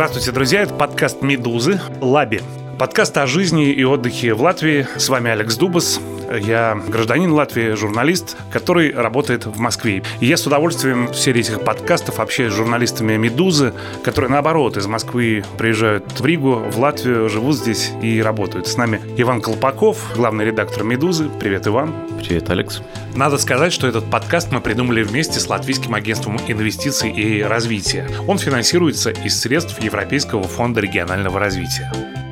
Здравствуйте, друзья. Это подкаст «Медузы» Лаби. Подкаст о жизни и отдыхе в Латвии. С вами Алекс Дубас. Я гражданин Латвии, журналист, который работает в Москве. И я с удовольствием в серии этих подкастов общаюсь с журналистами «Медузы», которые, наоборот, из Москвы приезжают в Ригу, в Латвию, живут здесь и работают. С нами Иван Колпаков, главный редактор «Медузы». Привет, Иван. Привет, Алекс. Надо сказать, что этот подкаст мы придумали вместе с Латвийским агентством инвестиций и развития. Он финансируется из средств Европейского фонда регионального развития.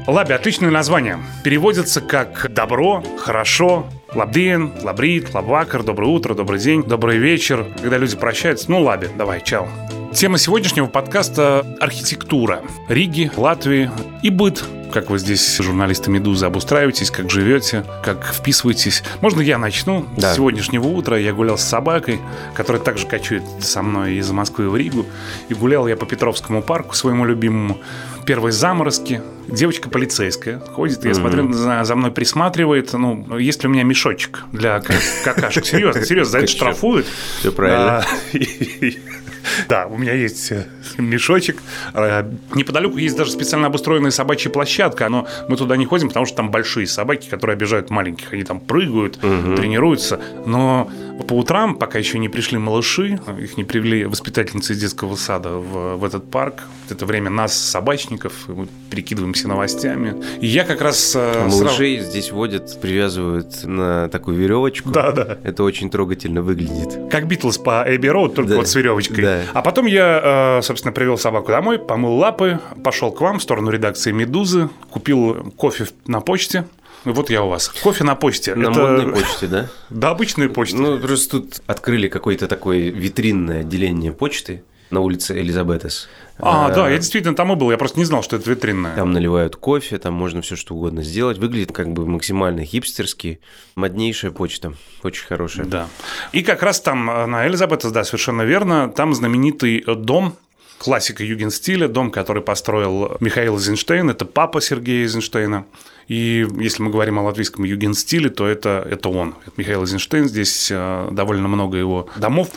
Лаби – отличное название. Переводится как «добро», «хорошо», Лабдин, лабрит, лабвакар, доброе утро, добрый день, добрый вечер. Когда люди прощаются, ну, лаби, давай, чао. Тема сегодняшнего подкаста – архитектура Риги, Латвии и быт. Как вы здесь, журналисты «Медузы», обустраиваетесь, как живете, как вписываетесь. Можно я начну? Да. С сегодняшнего утра я гулял с собакой, которая также кочует со мной из Москвы в Ригу. И гулял я по Петровскому парку, своему любимому. Первые заморозки. Девочка полицейская ходит, я mm-hmm. смотрю, за, за мной присматривает. Ну, есть ли у меня мешочек для какашек? Серьезно, серьезно, за это штрафуют. Все правильно. Да, у меня есть э, мешочек. Э, неподалеку есть даже специально обустроенная собачья площадка, но мы туда не ходим, потому что там большие собаки, которые обижают маленьких. Они там прыгают, угу. тренируются. Но по утрам, пока еще не пришли малыши, их не привели воспитательницы из детского сада в, в этот парк. Это время нас, собачников, мы перекидываемся новостями. И я как раз... Э, малышей сразу... здесь водят, привязывают на такую веревочку. Да, да. Это очень трогательно выглядит. Как Битлз по Эбби Роуд, только да. вот с веревочкой. Да. А потом я, э, собственно, привел собаку домой, помыл лапы, пошел к вам в сторону редакции «Медузы», купил кофе на почте, вот я у вас. Кофе на почте. На это... модной почте, да? Да, обычной почте. Ну, просто тут открыли какое-то такое витринное отделение почты на улице Элизабетес. А, а, да, я действительно там и был, я просто не знал, что это витринное. Там наливают кофе, там можно все что угодно сделать. Выглядит как бы максимально хипстерски. Моднейшая почта, очень хорошая. Да. И как раз там э, на Элизабетес, да, совершенно верно, там знаменитый дом классика югенстиля, дом, который построил Михаил Эйзенштейн, это папа Сергея Эйзенштейна. И если мы говорим о латвийском юген-стиле, то это, это он, это Михаил Эйзенштейн. Здесь э, довольно много его домов.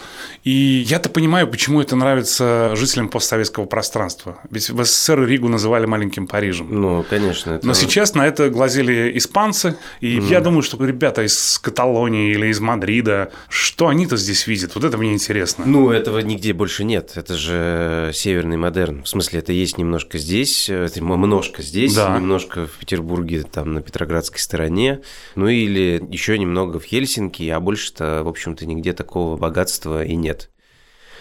И я-то понимаю, почему это нравится жителям постсоветского пространства. Ведь в СССР Ригу называли маленьким Парижем. Ну, конечно. Это... Но сейчас на это глазели испанцы. И mm. я думаю, что ребята из Каталонии или из Мадрида, что они-то здесь видят? Вот это мне интересно. Ну, этого нигде больше нет. Это же северный модерн. В смысле, это есть немножко здесь, это немножко здесь, да. немножко в Петербурге там на Петроградской стороне, ну или еще немного в Хельсинки, а больше-то, в общем-то, нигде такого богатства и нет.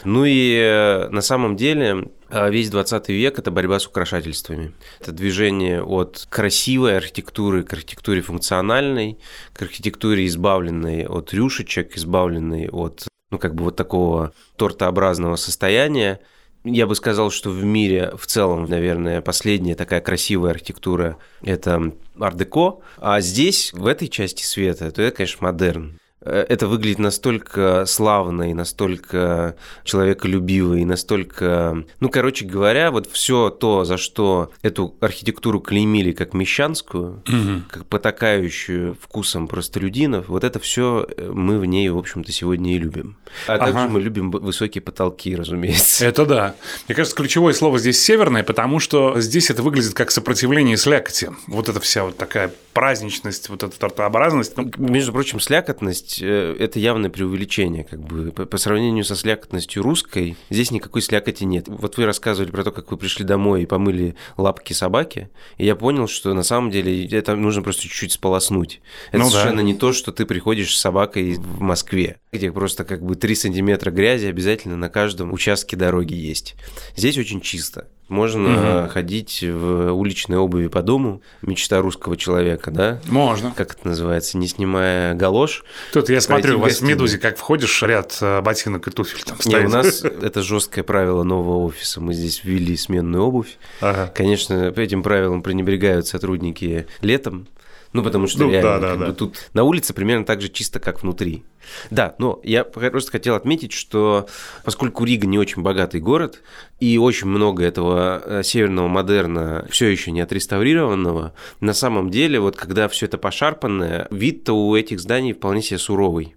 Ну и э, на самом деле э, весь 20 век – это борьба с украшательствами. Это движение от красивой архитектуры к архитектуре функциональной, к архитектуре, избавленной от рюшечек, избавленной от ну, как бы вот такого тортообразного состояния, я бы сказал, что в мире в целом, наверное, последняя такая красивая архитектура – это ар-деко, а здесь, в этой части света, то это, конечно, модерн. Э, это выглядит настолько славно и настолько человеколюбиво и настолько... Ну, короче говоря, вот все то, за что эту архитектуру клеймили как мещанскую, угу. как потакающую вкусом простолюдинов, вот это все э, мы в ней, в общем-то, сегодня и любим. А ага. также мы любим высокие потолки, разумеется. Это да. Мне кажется, ключевое слово здесь «северное», потому что здесь это выглядит как сопротивление слякоти. Вот эта вся вот такая праздничность, вот эта тортообразность. Ну, Между прочим, слякотность есть э, это явное преувеличение. Как бы. по, по сравнению со слякотностью русской, здесь никакой слякоти нет. Вот вы рассказывали про то, как вы пришли домой и помыли лапки собаки, и я понял, что на самом деле это нужно просто чуть-чуть сполоснуть. Это ну, совершенно да. не то, что ты приходишь с собакой в Москве, где просто как бы 3 сантиметра грязи обязательно на каждом участке дороги есть. Здесь очень чисто. Можно угу. ходить в уличной обуви по дому, мечта русского человека, да? Можно. Как это называется, не снимая галош. Тут я смотрю, у вас в «Медузе» как входишь, ряд э, ботинок и туфель там стоит. Не, у нас это жесткое правило нового офиса. Мы здесь ввели сменную обувь. Ага. Конечно, этим правилам пренебрегают сотрудники летом, ну, потому что ну, реально, да, да, да. тут на улице примерно так же чисто, как внутри. Да, но я просто хотел отметить, что поскольку Рига не очень богатый город, и очень много этого э, северного модерна все еще не отреставрированного, на самом деле, вот когда все это пошарпанное, вид-то у этих зданий вполне себе суровый.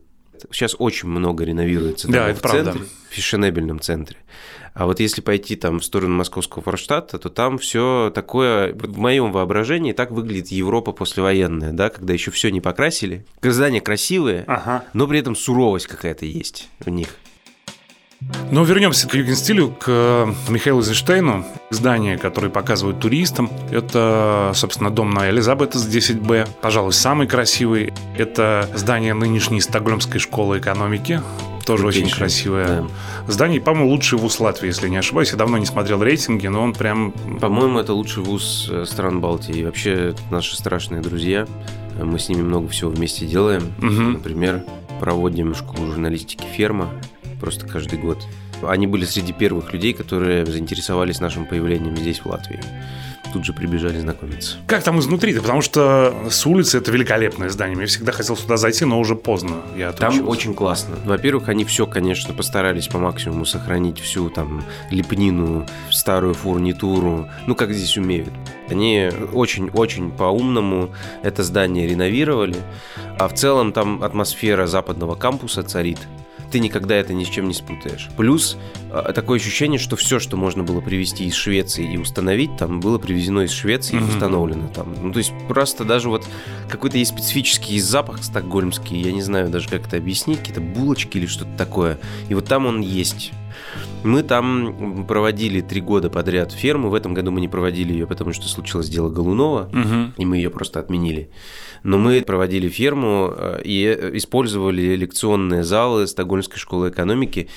Сейчас очень много реновируется да, это в центре, правда. в фешенебельном центре. А вот если пойти там в сторону московского Форштадта, то там все такое, в моем воображении, так выглядит Европа послевоенная, да, когда еще все не покрасили. Здания красивые, ага. но при этом суровость какая-то есть в них. Но вернемся к югенстилю, к Михаилу Эйзенштейну. Здание, которое показывают туристам, это, собственно, дом на Элизабет с 10Б. Пожалуй, самый красивый. Это здание нынешней Стокгольмской школы экономики. Тоже Крутейший. очень красивое да. здание. По-моему, лучший вуз Латвии, если не ошибаюсь. Я давно не смотрел рейтинги, но он прям... По-моему, это лучший вуз э, стран Балтии. И вообще, наши страшные друзья. Мы с ними много всего вместе делаем. Угу. Например, проводим школу журналистики «Ферма» просто каждый год. Они были среди первых людей, которые заинтересовались нашим появлением здесь, в Латвии. Тут же прибежали знакомиться. Как там изнутри-то? Потому что с улицы это великолепное здание. Я всегда хотел сюда зайти, но уже поздно. Я там очень классно. Во-первых, они все, конечно, постарались по максимуму сохранить всю там лепнину, старую фурнитуру. Ну, как здесь умеют. Они очень-очень по-умному это здание реновировали. А в целом там атмосфера западного кампуса царит ты никогда это ни с чем не спутаешь. Плюс а, такое ощущение, что все, что можно было привезти из Швеции и установить, там было привезено из Швеции mm-hmm. и установлено там. Ну, то есть просто даже вот какой-то есть специфический запах стокгольмский, я не знаю даже, как это объяснить, какие-то булочки или что-то такое. И вот там он есть. Мы там проводили три года подряд ферму. В этом году мы не проводили ее, потому что случилось дело Голунова, угу. и мы ее просто отменили. Но мы проводили ферму э, и использовали лекционные залы Стокгольмской школы экономики.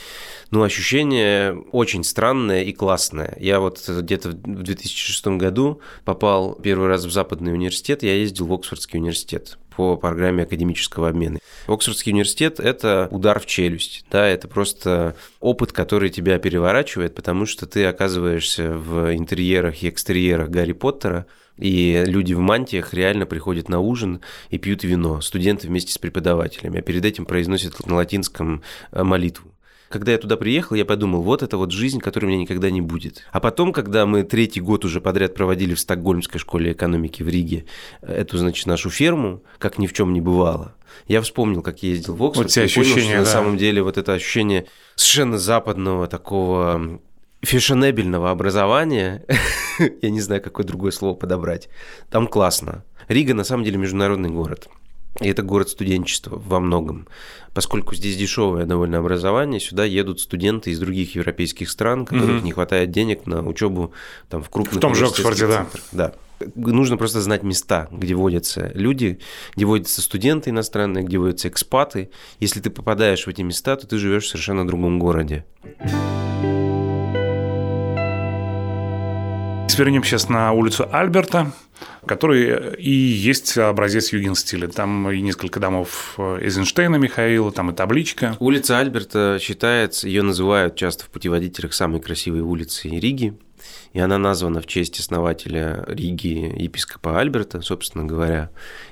Ну, ощущение очень странное и классное. Я вот где-то в 2006 году попал первый раз в Западный университет, я ездил в Оксфордский университет по программе академического обмена. Оксфордский университет – это удар в челюсть, да, это просто опыт, который тебя переворачивает, потому что ты оказываешься в интерьерах и экстерьерах Гарри Поттера, и люди в мантиях реально приходят на ужин и пьют вино, студенты вместе с преподавателями, а перед этим произносят на латинском молитву. Когда я туда приехал, я подумал, вот это вот жизнь, которой у меня никогда не будет. А потом, когда мы третий год уже подряд проводили в Стокгольмской школе экономики в Риге эту, значит, нашу ферму, как ни в чем не бывало, я вспомнил, как я ездил в Оксфорд, вот и понял, что да. на самом деле вот это ощущение совершенно западного такого фешенебельного образования, я не знаю, какое другое слово подобрать, там классно. Рига на самом деле международный город. И это город студенчества во многом. Поскольку здесь дешевое довольно образование, сюда едут студенты из других европейских стран, которых mm-hmm. не хватает денег на учебу там, в крупных В том же Оксфорде, да. Да. Нужно просто знать места, где водятся люди, где водятся студенты иностранные, где водятся экспаты. Если ты попадаешь в эти места, то ты живешь в совершенно другом городе. Свернем сейчас на улицу Альберта, который и есть образец юген-стиля. Там и несколько домов Эйзенштейна Михаила, там и табличка. Улица Альберта считается, ее называют часто в путеводителях самой красивой улицей Риги. И она названа в честь основателя Риги, епископа Альберта, собственно говоря.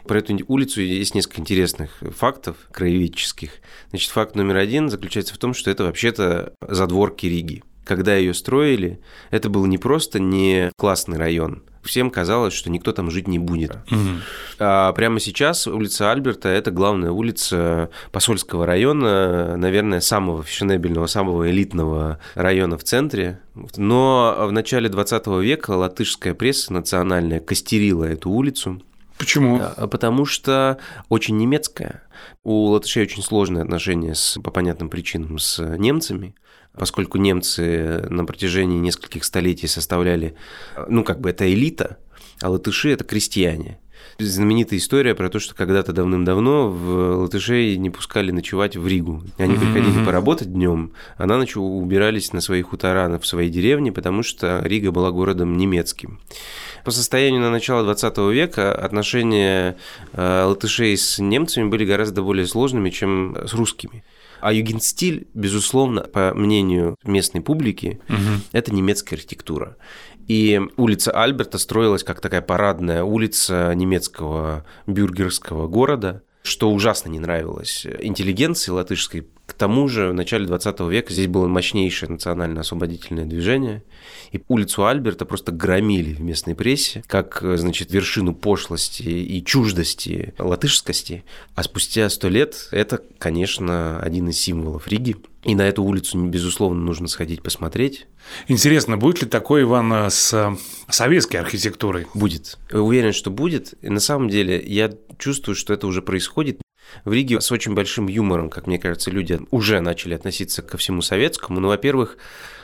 Про эту улицу есть несколько интересных фактов краеведческих. Значит, факт номер один заключается в том, что это вообще-то задворки Риги когда ее строили, это был не просто не классный район. Всем казалось, что никто там жить не будет. Угу. А прямо сейчас улица Альберта – это главная улица посольского района, наверное, самого фешенебельного, самого элитного района в центре. Но в начале 20 века латышская пресса национальная костерила эту улицу. Почему? А, потому что очень немецкая. У латышей очень сложные отношения с, по понятным причинам с немцами поскольку немцы на протяжении нескольких столетий составляли, ну, как бы это элита, а латыши – это крестьяне. Знаменитая история про то, что когда-то давным-давно в латышей не пускали ночевать в Ригу. Они приходили поработать днем, а на ночь убирались на своих хутора в своей деревне, потому что Рига была городом немецким. По состоянию на начало 20 века отношения э, латышей с немцами были гораздо более сложными, чем с русскими. А югенстиль, безусловно, по мнению местной публики, угу. это немецкая архитектура. И улица Альберта строилась как такая парадная улица немецкого бюргерского города, что ужасно не нравилось интеллигенции латышской, тому же в начале 20 века здесь было мощнейшее национально-освободительное движение, и улицу Альберта просто громили в местной прессе, как, значит, вершину пошлости и чуждости, латышскости. А спустя сто лет это, конечно, один из символов Риги. И на эту улицу, безусловно, нужно сходить посмотреть. Интересно, будет ли такой, Иван, с советской архитектурой? Будет. Уверен, что будет. И на самом деле я чувствую, что это уже происходит. В Риге с очень большим юмором, как мне кажется, люди уже начали относиться ко всему советскому. Ну, во-первых,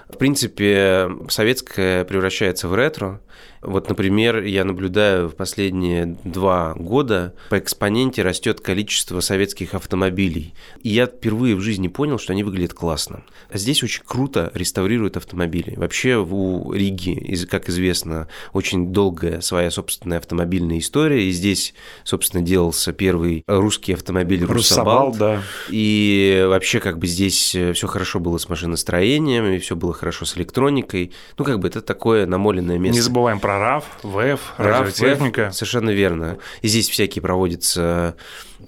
в принципе, советское превращается в ретро. Вот, например, я наблюдаю в последние два года по экспоненте растет количество советских автомобилей. И я впервые в жизни понял, что они выглядят классно. А здесь очень круто реставрируют автомобили. Вообще у Риги, как известно, очень долгая своя собственная автомобильная история. И здесь, собственно, делался первый русский автомобиль Руссобалт. да. И вообще как бы здесь все хорошо было с машиностроением, и все было хорошо с электроникой. Ну, как бы это такое намоленное место. Не забываем про РАФ, ВЭФ, радиотехника. ВЭФ, совершенно верно. И здесь всякие проводятся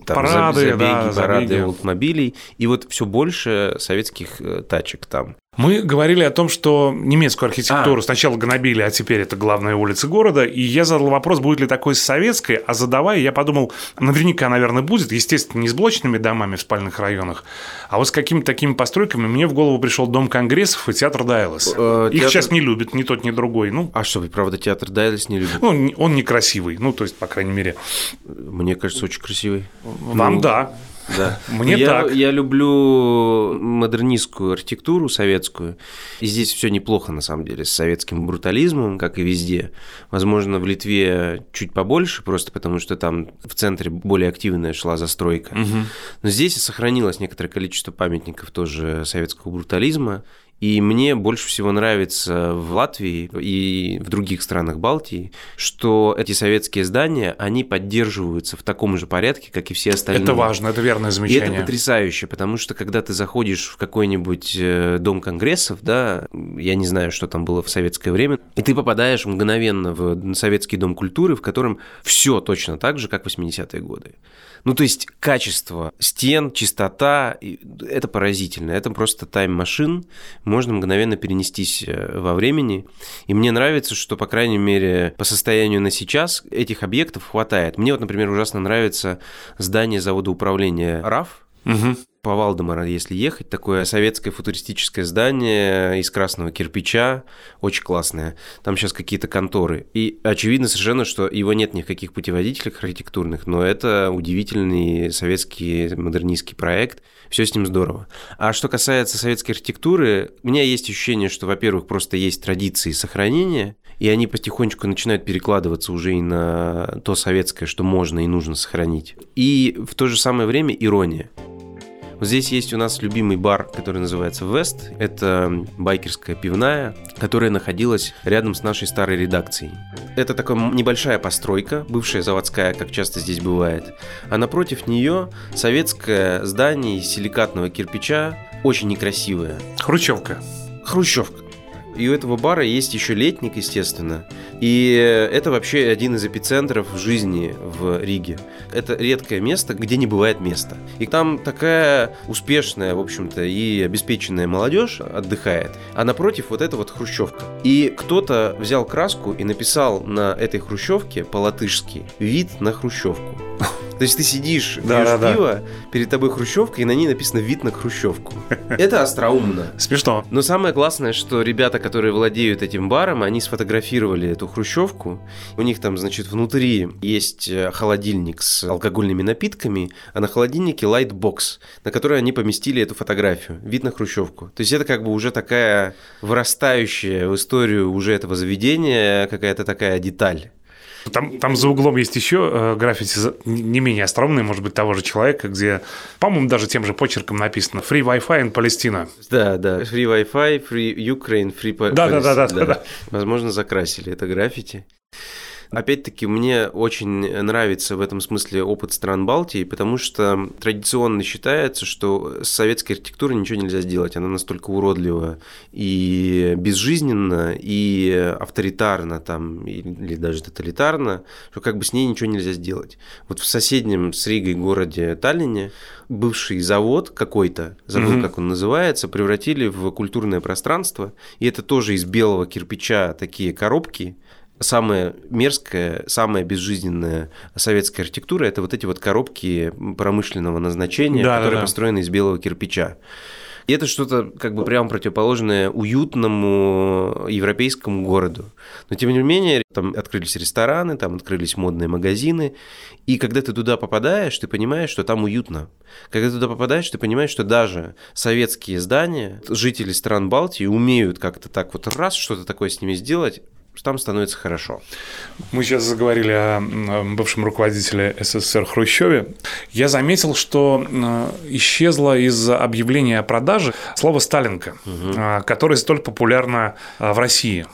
там, парады, забеги, да, парады забеги. автомобилей. И вот все больше советских э, тачек там. Мы говорили о том, что немецкую архитектуру а. сначала гнобили, а теперь это главная улица города. И я задал вопрос, будет ли такой с советской, а задавая, я подумал, наверняка, наверное, будет, естественно, не с блочными домами в спальных районах, а вот с какими-то такими постройками. Мне в голову пришел Дом конгрессов и театр Дайлас. Э, Их театр... сейчас не любят, ни тот, ни другой. Ну, а что, правда, театр Дайлас не любит? Ну, он некрасивый, ну, то есть, по крайней мере. Мне кажется, очень красивый. Вам ну, да. Да. Мне я, так. Я люблю модернистскую архитектуру советскую. И здесь все неплохо, на самом деле, с советским брутализмом, как и везде. Возможно, в Литве чуть побольше, просто потому что там в центре более активная шла застройка. Угу. Но здесь сохранилось некоторое количество памятников тоже советского брутализма. И мне больше всего нравится в Латвии и в других странах Балтии, что эти советские здания, они поддерживаются в таком же порядке, как и все остальные. Это важно, это верное замечание. И это потрясающе, потому что когда ты заходишь в какой-нибудь э, дом конгрессов, да, я не знаю, что там было в советское время, и ты попадаешь мгновенно в советский дом культуры, в котором все точно так же, как в 80-е годы. Ну, то есть качество стен, чистота, это поразительно. Это просто тайм-машин. Можно мгновенно перенестись э, во времени. И мне нравится, что, по крайней мере, по состоянию на сейчас этих объектов хватает. Мне вот, например, ужасно нравится здание завода управления РАФ. Угу по Валдемара, если ехать, такое советское футуристическое здание из красного кирпича, очень классное. Там сейчас какие-то конторы. И очевидно совершенно, что его нет ни в каких путеводителях архитектурных, но это удивительный советский модернистский проект. Все с ним здорово. А что касается советской архитектуры, у меня есть ощущение, что, во-первых, просто есть традиции сохранения, и они потихонечку начинают перекладываться уже и на то советское, что можно и нужно сохранить. И в то же самое время ирония. Здесь есть у нас любимый бар, который называется Вест. Это байкерская пивная, которая находилась рядом с нашей старой редакцией. Это такая небольшая постройка, бывшая заводская, как часто здесь бывает. А напротив нее советское здание из силикатного кирпича, очень некрасивое. Хрущевка. Хрущевка. И у этого бара есть еще летник, естественно. И это вообще один из эпицентров жизни в Риге. Это редкое место, где не бывает места. И там такая успешная, в общем-то, и обеспеченная молодежь отдыхает. А напротив вот эта вот хрущевка. И кто-то взял краску и написал на этой хрущевке по-латышски «Вид на хрущевку». То есть ты сидишь, да, пьешь да, пиво, да. перед тобой хрущевка, и на ней написано «Вид на хрущевку». Это остроумно. Смешно. Но самое классное, что ребята, которые владеют этим баром, они сфотографировали эту хрущевку. У них там, значит, внутри есть э, холодильник с алкогольными напитками, а на холодильнике лайтбокс, на который они поместили эту фотографию. Вид на хрущевку. То есть это как бы уже такая вырастающая в историю уже этого заведения какая-то такая деталь. Там, там за углом есть еще э, граффити не менее остроумные, может быть, того же человека, где, по-моему, даже тем же почерком написано «Free Wi-Fi in Palestine». Да, да. Free Wi-Fi, Free Ukraine, Free Palestine. Да, да, да, да, да. Возможно, закрасили это граффити. Опять-таки, мне очень нравится в этом смысле опыт стран Балтии, потому что традиционно считается, что с советской архитектурой ничего нельзя сделать. Она настолько уродлива и безжизненна, и авторитарна там, или даже тоталитарна, что как бы с ней ничего нельзя сделать. Вот в соседнем с Ригой городе Таллине бывший завод какой-то, забыл, mm-hmm. как он называется, превратили в культурное пространство, и это тоже из белого кирпича такие коробки, самая мерзкая, самая безжизненная советская архитектура – это вот эти вот коробки промышленного назначения, да, которые да, да. построены из белого кирпича. И это что-то как бы прямо противоположное уютному европейскому городу. Но тем не менее, там открылись рестораны, там открылись модные магазины. И когда ты туда попадаешь, ты понимаешь, что там уютно. Когда ты туда попадаешь, ты понимаешь, что даже советские здания, жители стран Балтии умеют как-то так вот раз что-то такое с ними сделать, там становится хорошо. Мы сейчас заговорили о бывшем руководителе СССР Хрущеве. Я заметил, что исчезло из объявления о продаже слово «сталинка», угу. которое столь популярно а, в России.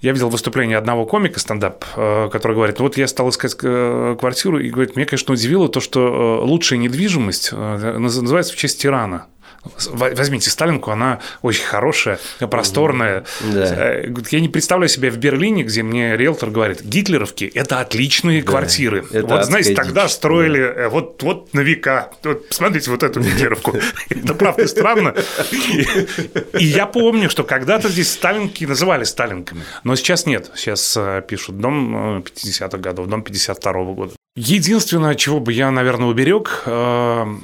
Я видел выступление одного комика стендап, а, который говорит, вот я стал искать э, квартиру, и говорит, мне, конечно, удивило то, что э, лучшая недвижимость э, называется в честь тирана. Возьмите Сталинку, она очень хорошая, просторная. Да. Э, я не представляю себя в Берлине, где мне риэлтор говорит, гитлеровки – это отличные да, квартиры. Это вот, знаете, тогда дичь. строили да. Э, вот, вот на века. Вот, посмотрите вот эту гитлеровку. Это правда странно. И я помню, что когда-то здесь Сталинки называли Сталинками, но сейчас нет. Сейчас э, пишут дом 50-х годов, дом 52-го года. Единственное, чего бы я, наверное, уберег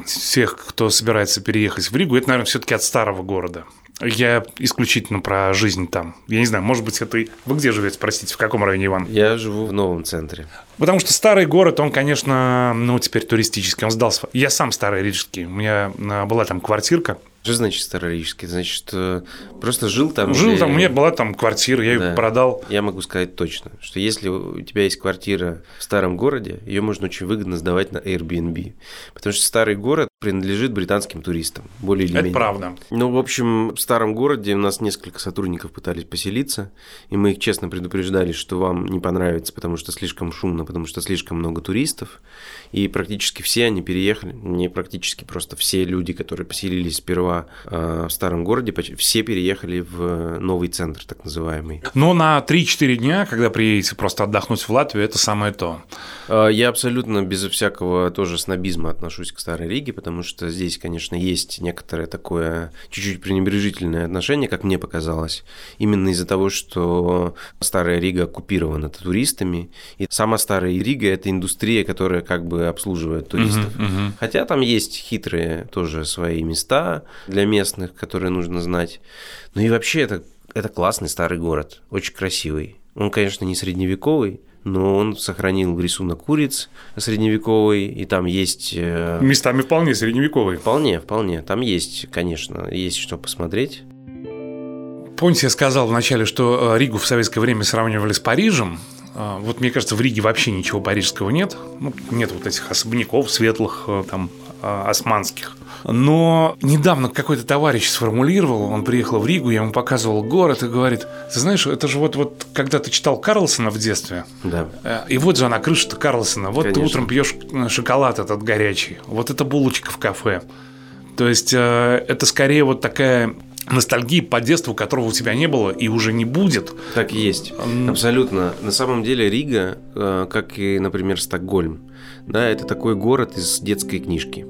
всех, кто собирается переехать в Ригу, это, наверное, все-таки от старого города. Я исключительно про жизнь там. Я не знаю, может быть, это... Вы где живете, простите, в каком районе, Иван? Я живу в новом центре. Потому что старый город, он, конечно, ну, теперь туристический, он сдался. Я сам старый рижский. У меня э, была там квартирка, что значит старорижский? Значит, э, просто жил там. Жил где... там, у меня была там квартира, я да. ее продал. Я могу сказать точно, что если у тебя есть квартира в старом городе, ее можно очень выгодно сдавать на Airbnb. Потому что старый город принадлежит британским туристам, более или Это менее. Это правда. Ну, в общем, в старом городе у нас несколько сотрудников пытались поселиться, и мы их честно предупреждали, что вам не понравится, потому что слишком шумно, потому что слишком много туристов, и практически все они переехали, не практически, просто все люди, которые поселились сперва э, в старом городе, все переехали в новый центр, так называемый. Но на 3-4 дня, когда приедете просто отдохнуть в Латвию, это самое то. Э, я абсолютно безо всякого тоже снобизма отношусь к Старой Риге, потому что здесь, конечно, есть некоторое такое чуть-чуть пренебрежительное отношение, как мне показалось, именно из-за того, что Старая Рига оккупирована туристами, и сама Старая Рига – это индустрия, которая как бы обслуживает туристов. Uh-huh, uh-huh. Хотя там есть хитрые тоже свои места для местных, которые нужно знать. Ну и вообще это, это классный старый город, очень красивый. Он, конечно, не средневековый, но он сохранил рисунок куриц средневековый, и там есть... Э, Местами вполне средневековый. Вполне, вполне. Там есть, конечно, есть что посмотреть. Помните, я сказал вначале, что э, Ригу в советское время сравнивали с Парижем. А, вот мне кажется, в Риге вообще ничего парижского нет. Ну, нет вот этих особняков светлых, э, там, османских. Но недавно какой-то товарищ сформулировал, он приехал в Ригу, я ему показывал город и говорит, ты знаешь, это же вот, вот когда ты читал Карлсона в детстве, да. Э, и вот же она крыша-то Карлсона, вот Конечно. ты утром пьешь э, шоколад этот горячий, вот это булочка в кафе. То есть э, это скорее вот такая ностальгии по детству, которого у тебя не было и уже не будет. Так и есть. Абсолютно. На самом деле Рига, как и, например, Стокгольм, да, это такой город из детской книжки.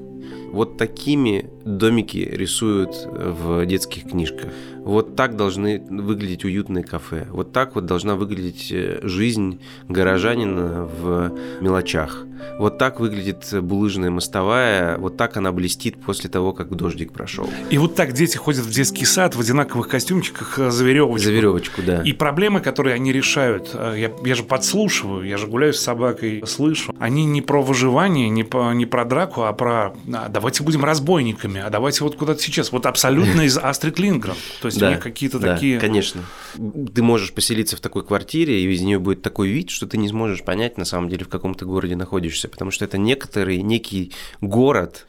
Вот такими домики рисуют в детских книжках. Вот так должны выглядеть уютные кафе. Вот так вот должна выглядеть э, жизнь горожанина в мелочах. Вот так выглядит булыжная мостовая, вот так она блестит после того, как дождик прошел. И вот так дети ходят в детский сад в одинаковых костюмчиках э, за веревочку. За веревочку, да. И проблемы, которые они решают, э, я, я же подслушиваю, я же гуляю с собакой, слышу. Они не про выживание, не, по, не про драку, а про а, давайте будем разбойниками, а давайте вот куда-то сейчас. Вот абсолютно из Астрид Лингрен. То есть да, они какие-то да, такие... конечно. Ты можешь поселиться в такой квартире, и из нее будет такой вид, что ты не сможешь понять, на самом деле, в каком то городе находишься, потому что это некоторый, некий город,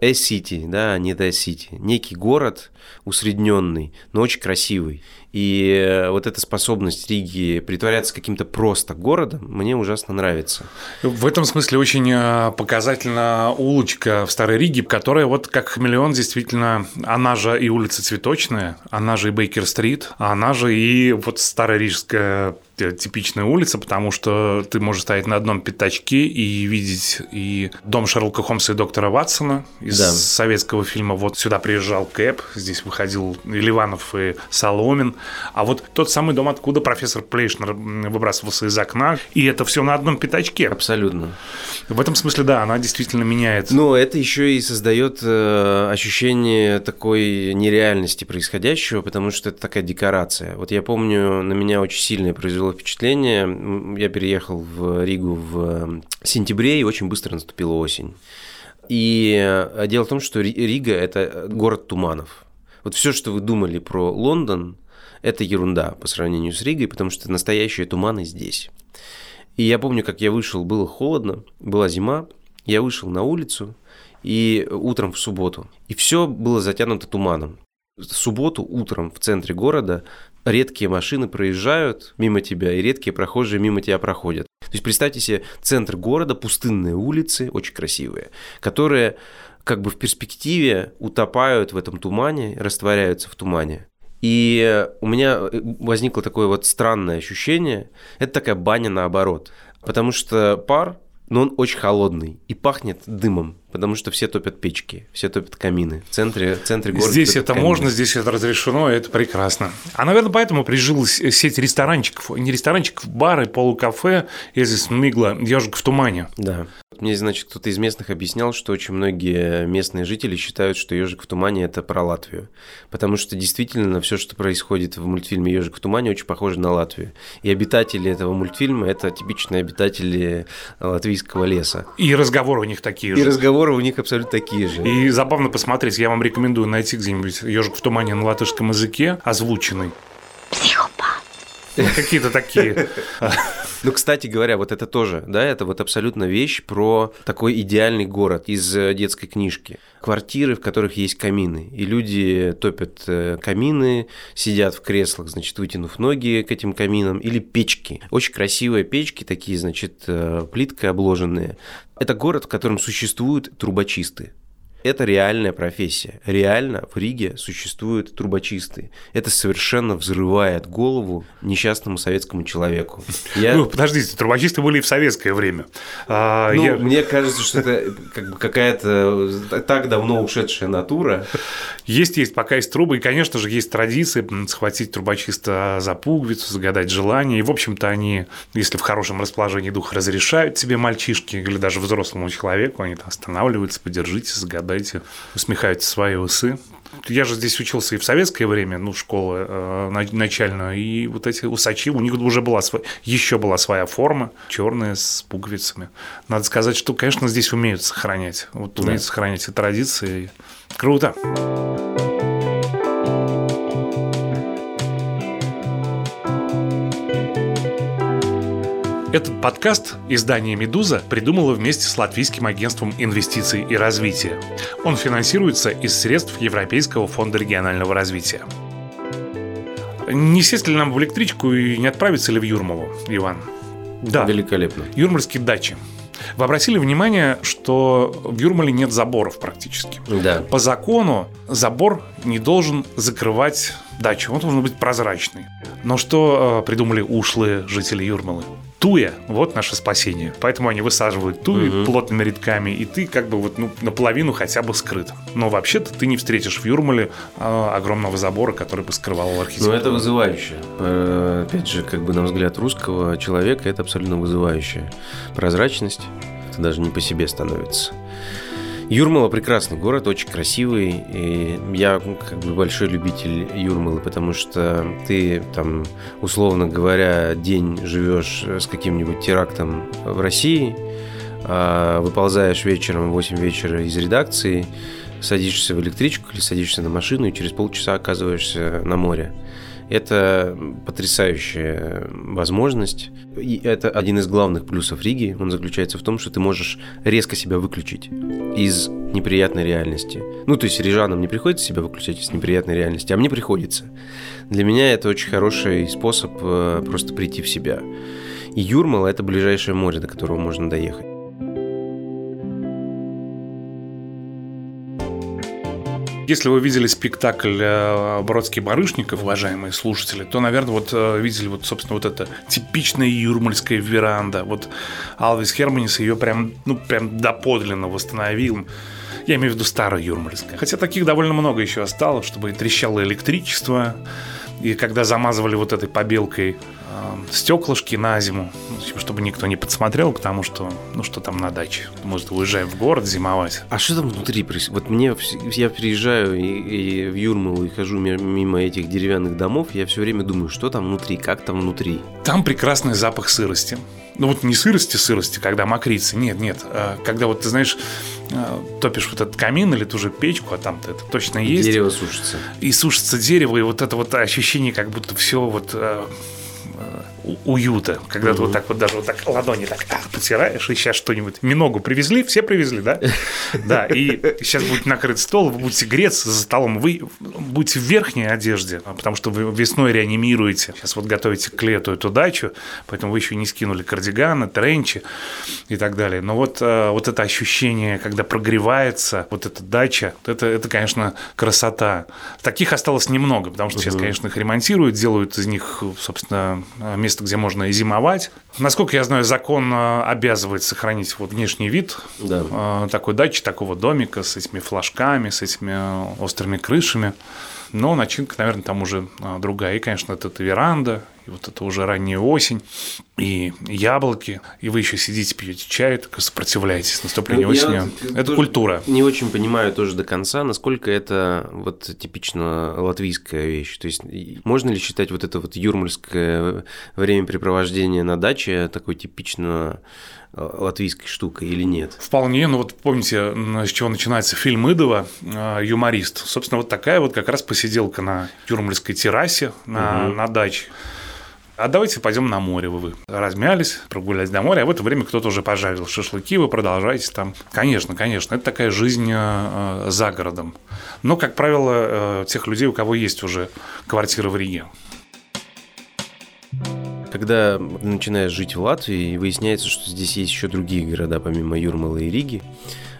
S-City, да, не D-City. Некий город усредненный, но очень красивый. И э, вот эта способность Риги притворяться каким-то просто городом мне ужасно нравится. В этом смысле очень э, показательна улочка в Старой Риге, которая вот как хамелеон действительно, она же и улица Цветочная, она же и Бейкер-стрит, она же и вот Старая Рижская типичная улица, потому что ты можешь стоять на одном пятачке и видеть и дом Шерлока Холмса и доктора Ватсона из да. советского фильма. Вот сюда приезжал Кэп, здесь выходил Ливанов и Соломин. А вот тот самый дом, откуда профессор Плейшнер выбрасывался из окна, и это все на одном пятачке. Абсолютно. В этом смысле, да, она действительно меняет. Но это еще и создает э, ощущение такой нереальности происходящего, потому что это такая декорация. Вот я помню, на меня очень сильное произвело впечатление. Я переехал в Ригу в сентябре, и очень быстро наступила осень. И э, дело в том, что Рига – это город туманов. Вот все, что вы думали про Лондон, это ерунда по сравнению с Ригой, потому что настоящие туманы здесь. И я помню, как я вышел, было холодно, была зима, я вышел на улицу, и утром в субботу, и все было затянуто туманом. В субботу утром в центре города редкие машины проезжают мимо тебя, и редкие прохожие мимо тебя проходят. То есть представьте себе центр города, пустынные улицы, очень красивые, которые как бы в перспективе утопают в этом тумане, растворяются в тумане. И у меня э, возникло такое вот странное ощущение, это такая баня наоборот, потому что пар, но он очень холодный и пахнет дымом потому что все топят печки, все топят камины. В центре, в центре города Здесь это камины. можно, здесь это разрешено, и это прекрасно. А, наверное, поэтому прижилась сеть ресторанчиков, не ресторанчиков, бары, полукафе, я здесь мигла, ежик в тумане. Да. Мне, значит, кто-то из местных объяснял, что очень многие местные жители считают, что ежик в тумане это про Латвию. Потому что действительно все, что происходит в мультфильме Ежик в тумане, очень похоже на Латвию. И обитатели этого мультфильма это типичные обитатели латвийского леса. И разговоры у них такие же. И разговоры разговоры у них абсолютно такие же. И забавно посмотреть, я вам рекомендую найти где-нибудь «Ежик в тумане» на латышском языке, озвученный. Психопат. Какие-то такие. Ну, кстати говоря, вот это тоже, да, это вот абсолютно вещь про такой идеальный город из э, детской книжки. Квартиры, в которых есть камины. И люди топят э, камины, сидят в креслах, значит, вытянув ноги к этим каминам. Или печки. Очень красивые печки, такие, значит, э, плиткой обложенные. Это город, в котором существуют трубочисты. Это реальная профессия. Реально в Риге существуют трубочисты. Это совершенно взрывает голову несчастному советскому человеку. Я... Ну, подождите, трубочисты были и в советское время. А, ну, я... мне кажется, что это как бы какая-то так давно ушедшая натура. Есть, есть, пока есть трубы. И, конечно же, есть традиции схватить трубочиста за пуговицу, загадать желание. И, в общем-то, они, если в хорошем расположении духа разрешают тебе мальчишки или даже взрослому человеку, они там останавливаются, подержите, загадайте дайте, усмехаются свои усы. Я же здесь учился и в советское время, ну, школа э, начальная, и вот эти усачи, у них уже была своя, еще была своя форма, черная, с пуговицами. Надо сказать, что, конечно, здесь умеют сохранять, вот умеют да. сохранять эти традиции. Круто. Этот подкаст издание «Медуза» придумало вместе с Латвийским агентством инвестиций и развития. Он финансируется из средств Европейского фонда регионального развития. Не сесть ли нам в электричку и не отправиться ли в Юрмалу, Иван? Да. Великолепно. Юрмальские дачи. Вы обратили внимание, что в Юрмале нет заборов практически. Да. По закону забор не должен закрывать дачу, он должен быть прозрачный. Но что э, придумали ушлые жители Юрмалы? Туя – вот наше спасение. Поэтому они высаживают туи угу. плотными рядками, и ты как бы вот ну, наполовину хотя бы скрыт. Но вообще-то ты не встретишь в Юрмале э, огромного забора, который бы скрывал архитектуру. Ну, это вызывающе. Э, опять же, как бы на взгляд русского человека, это абсолютно вызывающе. Прозрачность – это даже не по себе становится. Юрмала прекрасный город, очень красивый. И я как бы большой любитель Юрмалы, потому что ты там, условно говоря, день живешь с каким-нибудь терактом в России, а выползаешь вечером в 8 вечера из редакции, садишься в электричку или садишься на машину и через полчаса оказываешься на море. Это потрясающая возможность. И это один из главных плюсов Риги. Он заключается в том, что ты можешь резко себя выключить из неприятной реальности. Ну, то есть рижанам не приходится себя выключать из неприятной реальности, а мне приходится. Для меня это очень хороший способ э, просто прийти в себя. И Юрмала – это ближайшее море, до которого можно доехать. Если вы видели спектакль э, Бродский Барышников, уважаемые слушатели, то, наверное, вот э, видели вот, собственно, вот это типичная юрмальская веранда. Вот Алвис Херманис ее прям, ну, прям доподлинно восстановил. Я имею в виду старая юрмальская. Хотя таких довольно много еще осталось, чтобы трещало электричество, и когда замазывали вот этой побелкой стеклышки на зиму, чтобы никто не подсмотрел, потому что, ну, что там на даче. Может, уезжаем в город зимовать. А что там внутри происходит? Вот мне, я приезжаю и, и в Юрмалу и хожу мимо этих деревянных домов, я все время думаю, что там внутри, как там внутри. Там прекрасный запах сырости. Ну вот не сырости, сырости, когда мокрицы, нет, нет. А когда вот ты знаешь, а, топишь вот этот камин или ту же печку, а там-то это точно есть. Дерево сушится. И сушится дерево, и вот это вот ощущение, как будто все вот а, уюта, когда mm-hmm. ты вот так вот даже вот так ладони так а, потираешь, и сейчас что-нибудь. Миногу привезли, все привезли, да? Да, и сейчас будет накрыт стол, вы будете греться за столом, вы будете в верхней одежде, потому что вы весной реанимируете. Сейчас вот готовите к лету эту дачу, поэтому вы еще не скинули кардиганы, тренчи и так далее. Но вот, э, вот это ощущение, когда прогревается вот эта дача, это, это конечно, красота. Таких осталось немного, потому что сейчас, конечно, их ремонтируют, делают из них, собственно, место место, где можно и зимовать. Насколько я знаю, закон э, обязывает сохранить вот внешний вид да. Э, такой дачи, такого домика с этими флажками, с этими э, острыми крышами. Но начинка, наверное, там уже другая. И, конечно, это веранда, и вот это уже ранняя осень, и яблоки, и вы еще сидите, пьете чай, так сопротивляетесь наступлению ну, осени. Это культура. Не очень понимаю тоже до конца, насколько это вот типично латвийская вещь. То есть можно ли считать вот это вот юрмальское времяпрепровождение на даче такой типично латвийской штукой или нет? Вполне. Ну вот помните, с чего начинается фильм Идова э, «Юморист». Собственно, вот такая вот как раз посиделка на юрмальской террасе на, угу. на даче а давайте пойдем на море. Вы размялись, прогулялись до моря, а в это время кто-то уже пожарил шашлыки, вы продолжаете там. Конечно, конечно, это такая жизнь э, за городом. Но, как правило, э, тех людей, у кого есть уже квартира в Риге. Когда начинаешь жить в Латвии, выясняется, что здесь есть еще другие города, помимо Юрмалы и Риги.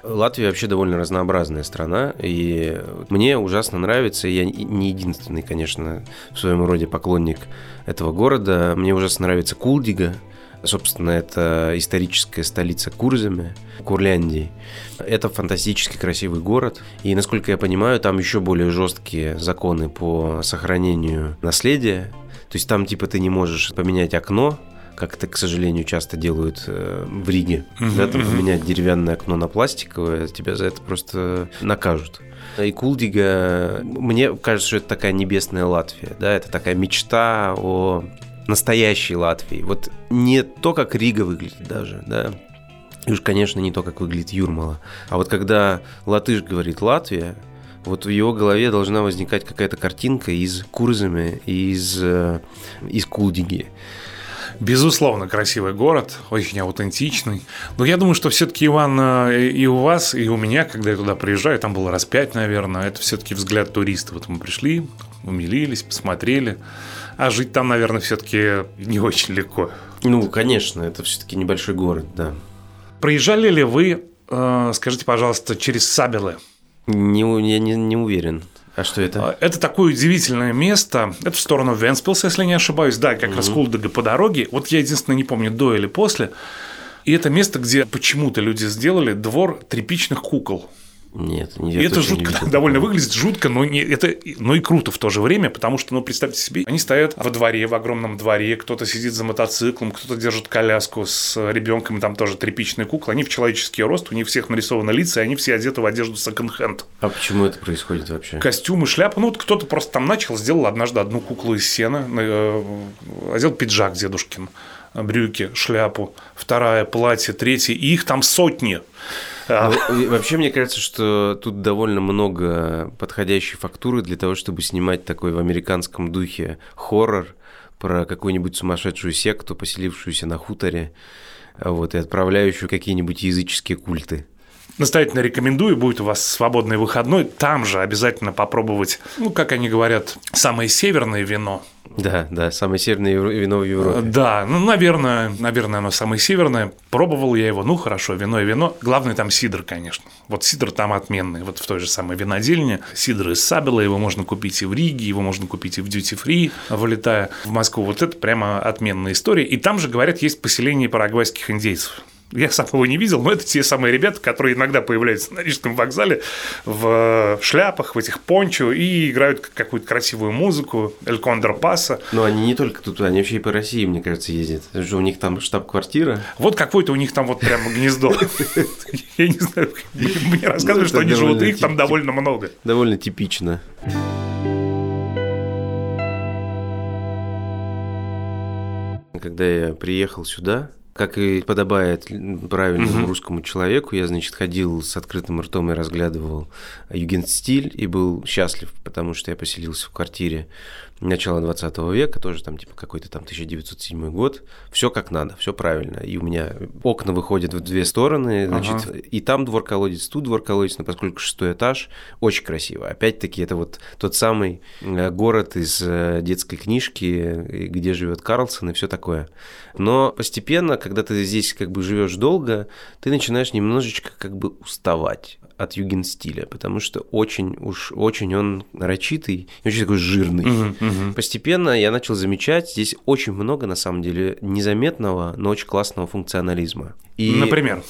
Латвия вообще довольно разнообразная страна, и мне ужасно нравится, я не единственный, конечно, в своем роде поклонник этого города, мне ужасно нравится Кулдига, Собственно, это историческая столица Курземе, Курляндии. Это фантастически красивый город. И, насколько я понимаю, там еще более жесткие законы по сохранению наследия. То есть там, типа, ты не можешь поменять окно, как это, к сожалению, часто делают э, в Риге. Uh-huh, да, там uh-huh. поменять деревянное окно на пластиковое, тебя за это просто накажут. И Кулдига, мне кажется, что это такая небесная Латвия, да, это такая мечта о настоящей Латвии. Вот не то, как Рига выглядит даже, да, и уж, конечно, не то, как выглядит Юрмала. А вот когда латыш говорит «Латвия», вот в его голове должна возникать какая-то картинка из Курзами, из, э, из Кулдиги. Безусловно, красивый город, очень аутентичный. Но я думаю, что все-таки, Иван, э, и у вас, и у меня, когда я туда приезжаю, там было раз пять, наверное, это все-таки взгляд туриста. Вот мы пришли, умилились, посмотрели. А жить там, наверное, все-таки не очень легко. Ну, конечно, это все-таки небольшой город, да. Проезжали ли вы, э, скажите, пожалуйста, через Сабелы? Не, я не, не уверен. А что это? А, это такое удивительное место. Это в сторону Венспилса, если не ошибаюсь. Да, как угу. раз Кулдага по дороге. Вот я единственное не помню, до или после. И это место, где почему-то люди сделали двор тряпичных кукол. Нет, не И это жутко не довольно выглядит жутко, но не это, но и круто в то же время, потому что, ну, представьте себе, они стоят во дворе, в огромном дворе, кто-то сидит за мотоциклом, кто-то держит коляску с ребенком, там тоже тряпичные куклы, они в человеческий рост, у них всех нарисованы лица, и они все одеты в одежду секонд-хенд. А почему это происходит вообще? Костюмы, шляпы, ну, вот кто-то просто там начал, сделал однажды одну куклу из сена, э, одел пиджак дедушкин брюки, шляпу, вторая платье, третье, и их там сотни. А. Вообще, мне кажется, что тут довольно много подходящей фактуры для того, чтобы снимать такой в американском духе хоррор про какую-нибудь сумасшедшую секту, поселившуюся на хуторе, вот, и отправляющую какие-нибудь языческие культы настоятельно рекомендую, будет у вас свободный выходной, там же обязательно попробовать, ну, как они говорят, самое северное вино. Да, да, самое северное вино в Европе. Да, ну, наверное, наверное, оно самое северное. Пробовал я его, ну, хорошо, вино и вино. Главное там сидр, конечно. Вот сидр там отменный, вот в той же самой винодельне. Сидр из Сабела, его можно купить и в Риге, его можно купить и в Duty Free, вылетая в Москву. Вот это прямо отменная история. И там же, говорят, есть поселение парагвайских индейцев. Я сам его не видел, но это те самые ребята, которые иногда появляются на Рижском вокзале в шляпах, в этих пончо и играют какую-то красивую музыку, Эль Кондор Паса. Но они не только тут, они вообще и по России, мне кажется, ездят. Это же у них там штаб-квартира. Вот какое-то у них там вот прямо гнездо. Я не знаю, мне рассказывают, что они живут, их там довольно много. Довольно типично. Когда я приехал сюда, как и подобает правильному угу. русскому человеку, я, значит, ходил с открытым ртом и разглядывал югенстиль и был счастлив, потому что я поселился в квартире начала 20 века, тоже там типа какой-то там 1907 год. Все как надо, все правильно. И у меня окна выходят в две стороны, значит, ага. и там двор-колодец, тут двор-колодец, но поскольку шестой этаж, очень красиво. Опять-таки, это вот тот самый э, город из э, детской книжки, где живет Карлсон и все такое. Но постепенно, когда ты здесь как бы живешь долго, ты начинаешь немножечко как бы уставать от юген-стиля, потому что очень уж очень он нарочитый, очень такой жирный. Uh-huh, uh-huh. Постепенно я начал замечать здесь очень много, на самом деле, незаметного, но очень классного функционализма. И... Например?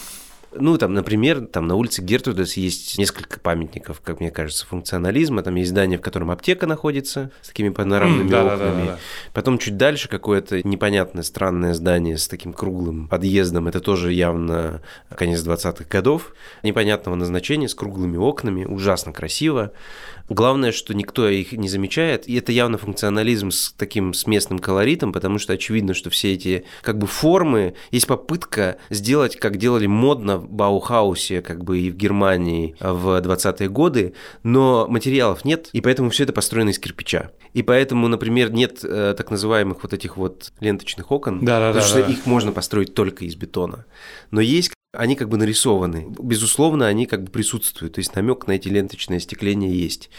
Ну, там, например, там на улице Гертрудес есть несколько памятников, как мне кажется, функционализма. Там есть здание, в котором аптека находится с такими панорамными mm, да, окнами. Да, да, да. Потом чуть дальше какое-то непонятное, странное здание с таким круглым подъездом. Это тоже явно конец 20-х годов. Непонятного назначения, с круглыми окнами. Ужасно красиво. Главное, что никто их не замечает, и это явно функционализм с таким с местным колоритом, потому что очевидно, что все эти как бы формы, есть попытка сделать, как делали модно в Баухаусе, как бы и в Германии в 20-е годы, но материалов нет, и поэтому все это построено из кирпича. И поэтому, например, нет э, так называемых вот этих вот ленточных окон, да, да, потому да, что да. их можно построить только из бетона. Но есть они как бы нарисованы. Безусловно, они как бы присутствуют. То есть намек на эти ленточные остекления есть.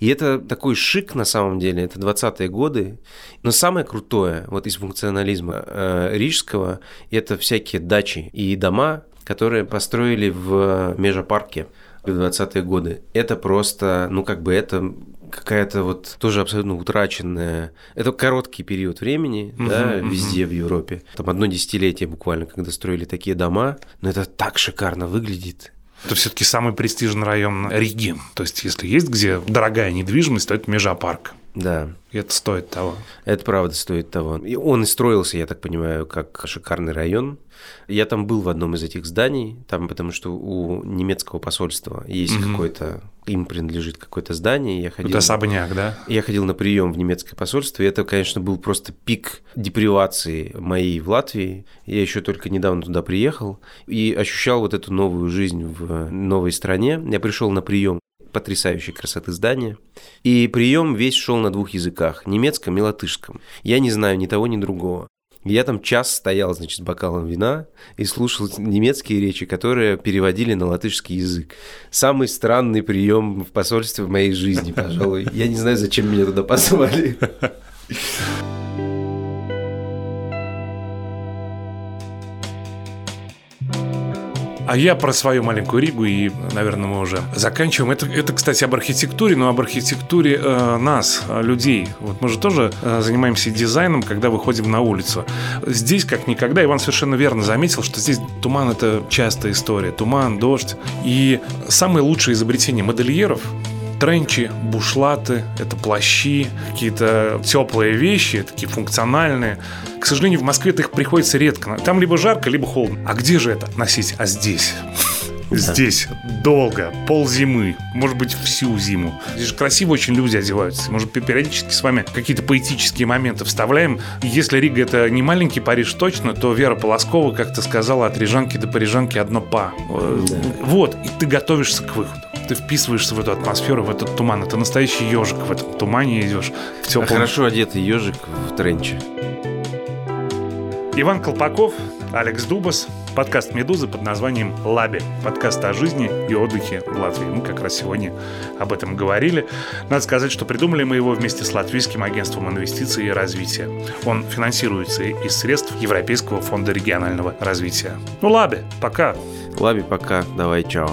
И это такой шик на самом деле. Это 20-е годы. Но самое крутое вот из функционализма э, рижского – это всякие дачи и дома, которые построили в межапарке в 20-е годы. Это просто, ну как бы это какая-то вот тоже абсолютно утраченная. Это короткий период времени, uh-huh, да, uh-huh. везде в Европе. Там одно десятилетие буквально, когда строили такие дома, но это так шикарно выглядит. Это все-таки самый престижный район Риги. То есть, если есть где дорогая недвижимость, то это Межапарк. Да. И это стоит того. Это правда стоит того. И он и строился, я так понимаю, как шикарный район. Я там был в одном из этих зданий, там потому что у немецкого посольства есть угу. какой-то, им принадлежит какое-то здание. Я ходил, это особняк, да? Я ходил на прием в немецкое посольство, и это, конечно, был просто пик депривации моей в Латвии. Я еще только недавно туда приехал и ощущал вот эту новую жизнь в новой стране. Я пришел на прием потрясающей красоты здания. И прием весь шел на двух языках – немецком и латышском. Я не знаю ни того, ни другого. Я там час стоял, значит, с бокалом вина и слушал немецкие речи, которые переводили на латышский язык. Самый странный прием в посольстве в моей жизни, пожалуй. Я не знаю, зачем меня туда позвали. А я про свою маленькую Ригу, и, наверное, мы уже заканчиваем. Это, это кстати, об архитектуре, но об архитектуре э, нас, людей. Вот мы же тоже э, занимаемся дизайном, когда выходим на улицу. Здесь, как никогда, Иван совершенно верно заметил, что здесь туман – это частая история. Туман, дождь. И самое лучшее изобретение модельеров тренчи, бушлаты, это плащи, какие-то теплые вещи, такие функциональные. К сожалению, в Москве их приходится редко. Там либо жарко, либо холодно. А где же это носить? А здесь. Здесь долго, пол зимы, может быть, всю зиму. Здесь же красиво очень люди одеваются. Может, периодически с вами какие-то поэтические моменты вставляем. Если Рига это не маленький Париж точно, то Вера Полоскова как-то сказала от рижанки до парижанки одно па. Да. Вот, и ты готовишься к выходу ты вписываешься в эту атмосферу, в этот туман. Это настоящий ежик в этом тумане идешь. В теплом... А хорошо одетый ежик в тренче. Иван Колпаков, Алекс Дубас, подкаст «Медузы» под названием «Лаби». Подкаст о жизни и отдыхе в Латвии. Мы как раз сегодня об этом говорили. Надо сказать, что придумали мы его вместе с Латвийским агентством инвестиций и развития. Он финансируется из средств Европейского фонда регионального развития. Ну, Лаби, пока. Лаби, пока. Давай, чао.